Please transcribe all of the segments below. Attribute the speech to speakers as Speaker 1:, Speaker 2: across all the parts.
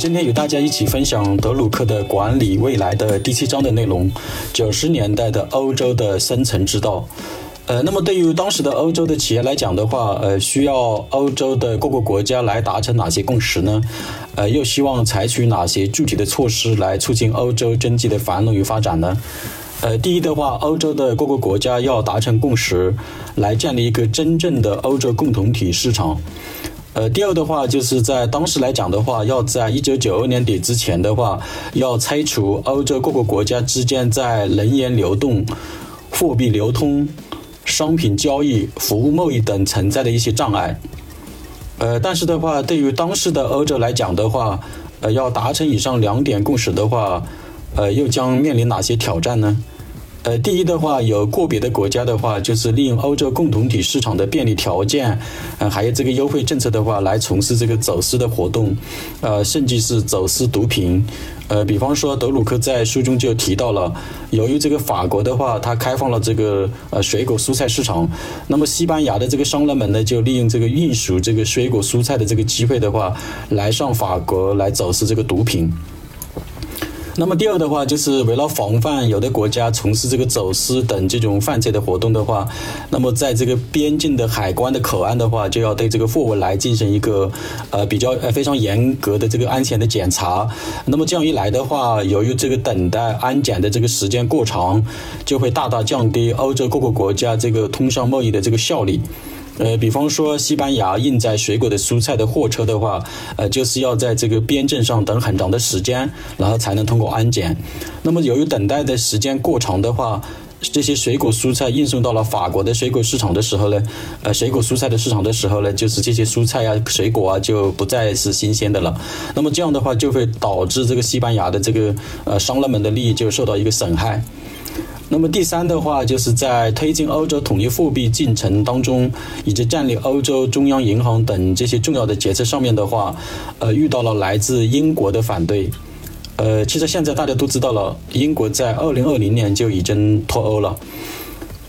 Speaker 1: 今天与大家一起分享德鲁克的管理未来的第七章的内容：九十年代的欧洲的生存之道。呃，那么对于当时的欧洲的企业来讲的话，呃，需要欧洲的各个国家来达成哪些共识呢？呃，又希望采取哪些具体的措施来促进欧洲经济的繁荣与发展呢？呃，第一的话，欧洲的各个国家要达成共识，来建立一个真正的欧洲共同体市场。呃，第二的话，就是在当时来讲的话，要在一九九二年底之前的话，要拆除欧洲各个国家之间在能源流动、货币流通。商品交易、服务贸易等存在的一些障碍，呃，但是的话，对于当时的欧洲来讲的话，呃，要达成以上两点共识的话，呃，又将面临哪些挑战呢？呃，第一的话，有个别的国家的话，就是利用欧洲共同体市场的便利条件，呃，还有这个优惠政策的话，来从事这个走私的活动，呃，甚至是走私毒品。呃，比方说，德鲁克在书中就提到了，由于这个法国的话，它开放了这个呃水果蔬菜市场，那么西班牙的这个商人们呢，就利用这个运输这个水果蔬菜的这个机会的话，来上法国来走私这个毒品。那么第二的话，就是为了防范有的国家从事这个走私等这种犯罪的活动的话，那么在这个边境的海关的口岸的话，就要对这个货物来进行一个呃比较呃非常严格的这个安全的检查。那么这样一来的话，由于这个等待安检的这个时间过长，就会大大降低欧洲各个国家这个通商贸易的这个效率。呃，比方说西班牙运载水果的蔬菜的货车的话，呃，就是要在这个边境上等很长的时间，然后才能通过安检。那么由于等待的时间过长的话，这些水果蔬菜运送到了法国的水果市场的时候呢，呃，水果蔬菜的市场的时候呢，就是这些蔬菜啊、水果啊就不再是新鲜的了。那么这样的话就会导致这个西班牙的这个呃商人们的利益就受到一个损害。那么第三的话，就是在推进欧洲统一货币进程当中，以及建立欧洲中央银行等这些重要的决策上面的话，呃，遇到了来自英国的反对。呃，其实现在大家都知道了，英国在二零二零年就已经脱欧了。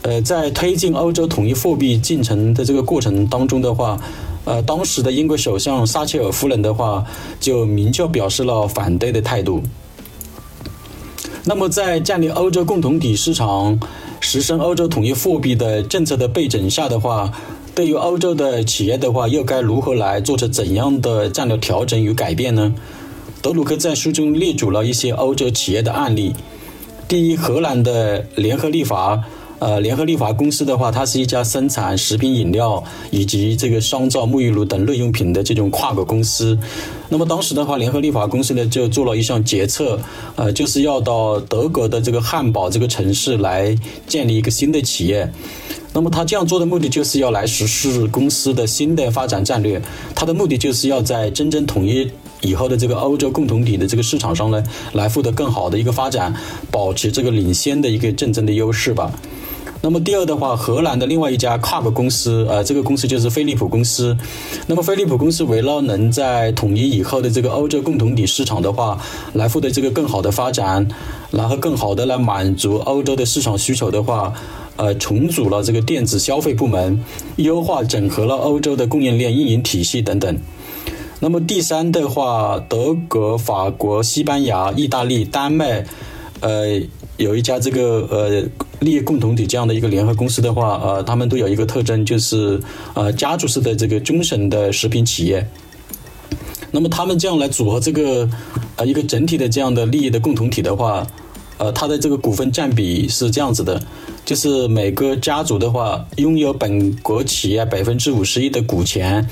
Speaker 1: 呃，在推进欧洲统一货币进程的这个过程当中的话，呃，当时的英国首相撒切尔夫人的话，就明确表示了反对的态度。那么，在建立欧洲共同体市场、实施欧洲统一货币的政策的背景下的话，对于欧洲的企业的话，又该如何来做出怎样的战略调整与改变呢？德鲁克在书中列举了一些欧洲企业的案例。第一，荷兰的联合立法。呃，联合利华公司的话，它是一家生产食品饮料以及这个商造沐浴露等日用品的这种跨国公司。那么当时的话，联合利华公司呢就做了一项决策，呃，就是要到德国的这个汉堡这个城市来建立一个新的企业。那么他这样做的目的就是要来实施公司的新的发展战略。他的目的就是要在真正统一以后的这个欧洲共同体的这个市场上呢，来获得更好的一个发展，保持这个领先的一个竞争的优势吧。那么第二的话，荷兰的另外一家跨国公司，呃，这个公司就是飞利浦公司。那么飞利浦公司为了能在统一以后的这个欧洲共同体市场的话，来获得这个更好的发展，然后更好的来满足欧洲的市场需求的话，呃，重组了这个电子消费部门，优化整合了欧洲的供应链运营体系等等。那么第三的话，德国、法国、西班牙、意大利、丹麦，呃。有一家这个呃利益共同体这样的一个联合公司的话，呃，他们都有一个特征，就是呃家族式的这个终身的食品企业。那么他们这样来组合这个呃一个整体的这样的利益的共同体的话，呃，它的这个股份占比是这样子的，就是每个家族的话拥有本国企业百分之五十一的股权，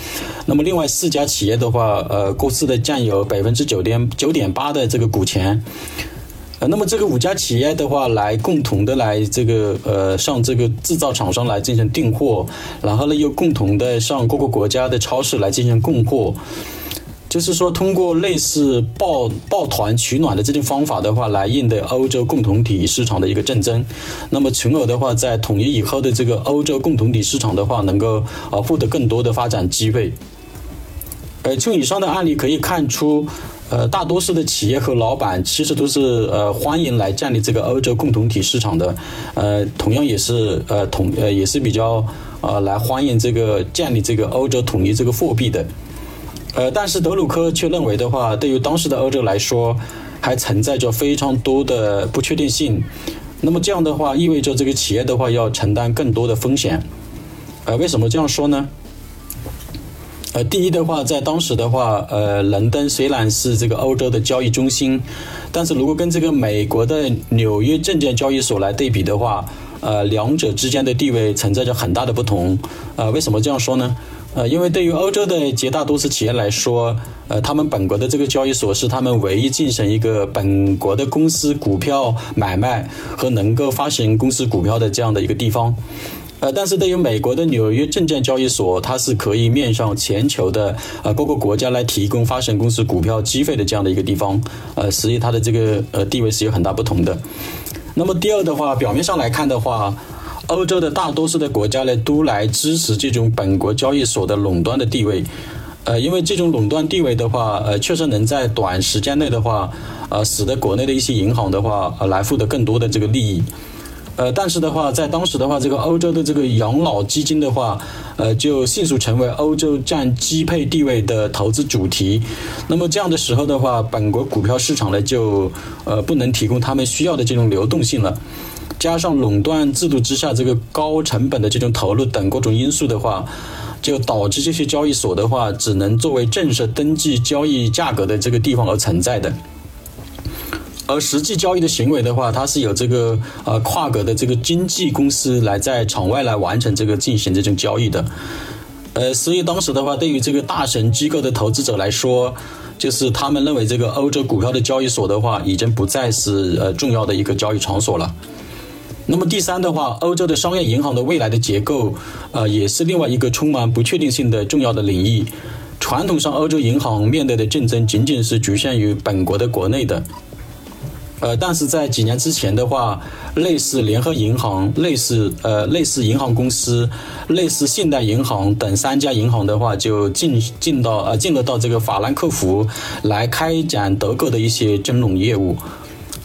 Speaker 1: 那么另外四家企业的话，呃，各自的占有百分之九点九点八的这个股权。那么这个五家企业的话，来共同的来这个呃向这个制造厂商来进行订货，然后呢又共同的向各个国家的超市来进行供货，就是说通过类似抱抱团取暖的这种方法的话，来应对欧洲共同体市场的一个竞争。那么从而的话，在统一以后的这个欧洲共同体市场的话，能够呃获得更多的发展机会。呃，从以上的案例可以看出。呃，大多数的企业和老板其实都是呃欢迎来建立这个欧洲共同体市场的，呃，同样也是呃同呃也是比较呃来欢迎这个建立这个欧洲统一这个货币的。呃，但是德鲁克却认为的话，对于当时的欧洲来说，还存在着非常多的不确定性。那么这样的话，意味着这个企业的话要承担更多的风险。呃，为什么这样说呢？呃，第一的话，在当时的话，呃，伦敦虽然是这个欧洲的交易中心，但是如果跟这个美国的纽约证券交易所来对比的话，呃，两者之间的地位存在着很大的不同。呃，为什么这样说呢？呃，因为对于欧洲的绝大多数企业来说，呃，他们本国的这个交易所是他们唯一进行一个本国的公司股票买卖和能够发行公司股票的这样的一个地方。呃，但是对于美国的纽约证券交易所，它是可以面向全球的呃各个国家来提供发行公司股票机会的这样的一个地方。呃，实际它的这个呃地位是有很大不同的。那么第二的话，表面上来看的话。欧洲的大多数的国家呢，都来支持这种本国交易所的垄断的地位，呃，因为这种垄断地位的话，呃，确实能在短时间内的话，呃，使得国内的一些银行的话，呃，来获得更多的这个利益，呃，但是的话，在当时的话，这个欧洲的这个养老基金的话，呃，就迅速成为欧洲占支配地位的投资主题，那么这样的时候的话，本国股票市场呢，就呃，不能提供他们需要的这种流动性了。加上垄断制度之下这个高成本的这种投入等各种因素的话，就导致这些交易所的话只能作为正式登记交易价格的这个地方而存在的，而实际交易的行为的话，它是有这个呃跨国的这个经纪公司来在场外来完成这个进行这种交易的，呃，所以当时的话，对于这个大神机构的投资者来说，就是他们认为这个欧洲股票的交易所的话，已经不再是呃重要的一个交易场所了。那么第三的话，欧洲的商业银行的未来的结构，呃，也是另外一个充满不确定性的重要的领域。传统上，欧洲银行面对的竞争仅仅是局限于本国的国内的，呃，但是在几年之前的话，类似联合银行、类似呃类似银行公司、类似现代银行等三家银行的话，就进进到呃进入到这个法兰克福来开展德国的一些金融业务。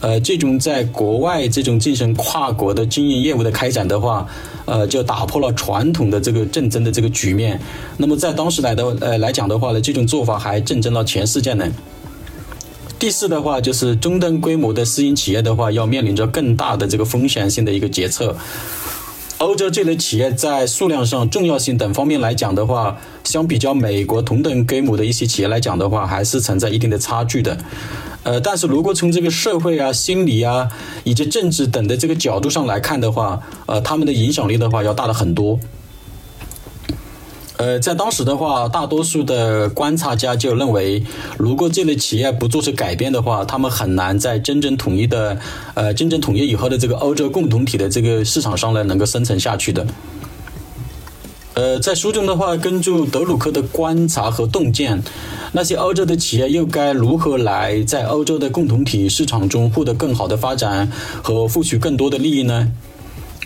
Speaker 1: 呃，这种在国外这种进行跨国的经营业务的开展的话，呃，就打破了传统的这个竞争的这个局面。那么在当时来的呃来讲的话呢，这种做法还竞争了全世界呢。第四的话，就是中等规模的私营企业的话，要面临着更大的这个风险性的一个决策。欧洲这类企业在数量上、重要性等方面来讲的话，相比较美国同等规模的一些企业来讲的话，还是存在一定的差距的。呃，但是如果从这个社会啊、心理啊以及政治等的这个角度上来看的话，呃，他们的影响力的话要大了很多。呃，在当时的话，大多数的观察家就认为，如果这类企业不做出改变的话，他们很难在真正统一的，呃，真正统一以后的这个欧洲共同体的这个市场上呢，能够生存下去的。呃，在书中的话，根据德鲁克的观察和洞见，那些欧洲的企业又该如何来在欧洲的共同体市场中获得更好的发展和获取更多的利益呢？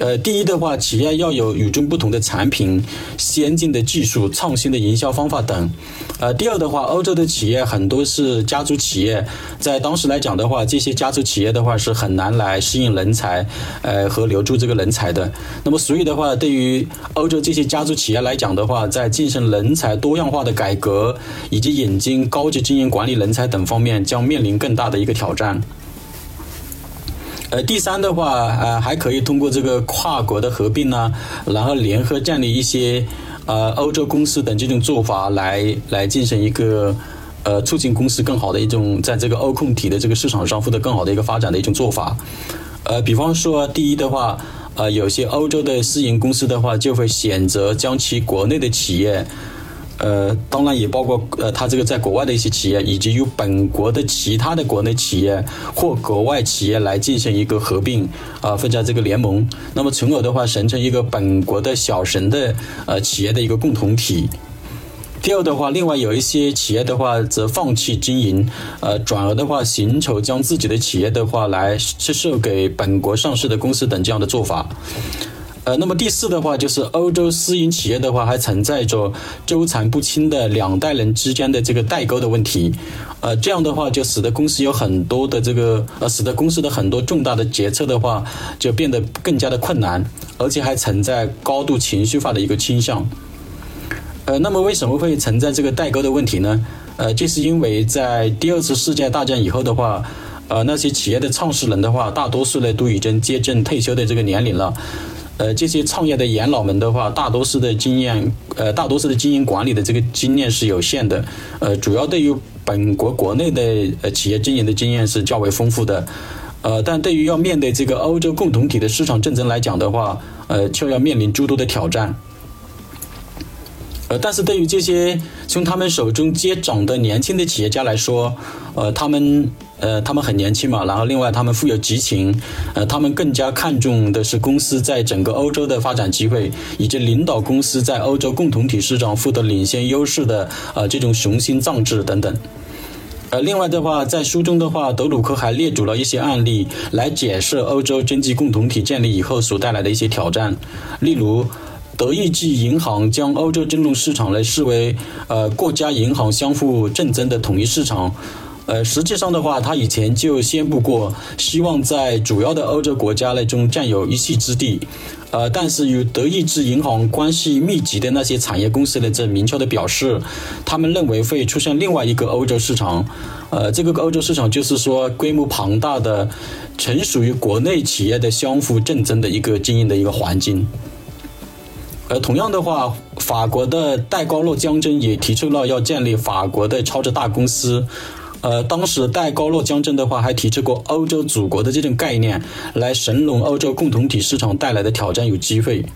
Speaker 1: 呃，第一的话，企业要有与众不同的产品、先进的技术、创新的营销方法等。呃，第二的话，欧洲的企业很多是家族企业，在当时来讲的话，这些家族企业的话是很难来吸引人才，呃，和留住这个人才的。那么，所以的话，对于欧洲这些家族企业来讲的话，在进行人才多样化的改革以及引进高级经营管理人才等方面，将面临更大的一个挑战。呃，第三的话，呃，还可以通过这个跨国的合并呢，然后联合建立一些呃欧洲公司等这种做法来来进行一个呃促进公司更好的一种在这个欧控体的这个市场上获得更好的一个发展的一种做法。呃，比方说，第一的话，呃，有些欧洲的私营公司的话，就会选择将其国内的企业。呃，当然也包括呃，他这个在国外的一些企业，以及由本国的其他的国内企业或国外企业来进行一个合并啊，分在这个联盟，那么从而的话形成一个本国的小型的呃企业的一个共同体。第二的话，另外有一些企业的话则放弃经营，呃，转而的话寻求将自己的企业的话来出售给本国上市的公司等这样的做法。呃，那么第四的话，就是欧洲私营企业的话，还存在着纠缠不清的两代人之间的这个代沟的问题。呃，这样的话，就使得公司有很多的这个，呃，使得公司的很多重大的决策的话，就变得更加的困难，而且还存在高度情绪化的一个倾向。呃，那么为什么会存在这个代沟的问题呢？呃，就是因为在第二次世界大战以后的话，呃，那些企业的创始人的话，大多数呢都已经接近退休的这个年龄了。呃，这些创业的元老们的话，大多数的经验，呃，大多数的经营管理的这个经验是有限的。呃，主要对于本国国内的呃企业经营的经验是较为丰富的。呃，但对于要面对这个欧洲共同体的市场竞争来讲的话，呃，却要面临诸多的挑战。呃，但是对于这些从他们手中接掌的年轻的企业家来说，呃，他们呃，他们很年轻嘛，然后另外他们富有激情，呃，他们更加看重的是公司在整个欧洲的发展机会，以及领导公司在欧洲共同体市场获得领先优势的呃这种雄心壮志等等。呃，另外的话，在书中的话，德鲁克还列举了一些案例来解释欧洲经济共同体建立以后所带来的一些挑战，例如。德意志银行将欧洲金融市场呢视为呃国家银行相互竞争的统一市场，呃，实际上的话，他以前就宣布过，希望在主要的欧洲国家内中占有一席之地，呃，但是与德意志银行关系密集的那些产业公司呢，则明确的表示，他们认为会出现另外一个欧洲市场，呃，这个欧洲市场就是说规模庞大的，纯属于国内企业的相互竞争的一个经营的一个环境。同样的话，法国的戴高乐将军也提出了要建立法国的超级大公司。呃，当时戴高乐将军的话还提出过欧洲祖国的这种概念，来神龙欧洲共同体市场带来的挑战与机会。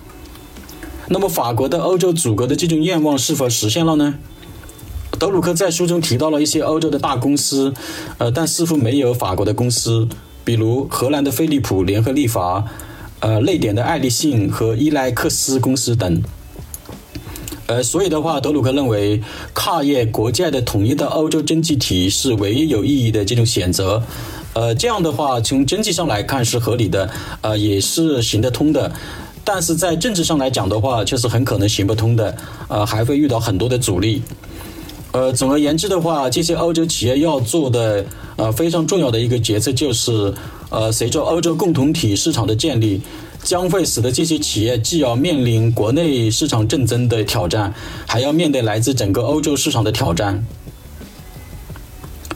Speaker 1: 那么，法国的欧洲祖国的这种愿望是否实现了呢？德鲁克在书中提到了一些欧洲的大公司，呃，但似乎没有法国的公司，比如荷兰的飞利浦联合利华。呃，瑞典的爱立信和伊莱克斯公司等，呃，所以的话，德鲁克认为，跨越国界的统一的欧洲经济体是唯一有意义的这种选择。呃，这样的话，从经济上来看是合理的，呃，也是行得通的。但是在政治上来讲的话，却是很可能行不通的，呃，还会遇到很多的阻力。呃，总而言之的话，这些欧洲企业要做的呃非常重要的一个决策就是，呃，随着欧洲共同体市场的建立，将会使得这些企业既要面临国内市场竞争的挑战，还要面对来自整个欧洲市场的挑战。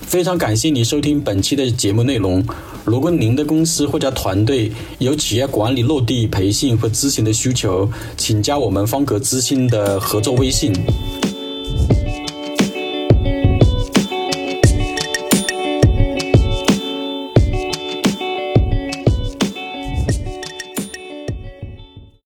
Speaker 1: 非常感谢你收听本期的节目内容。如果您的公司或者团队有企业管理落地培训或咨询的需求，请加我们方格咨询的合作微信。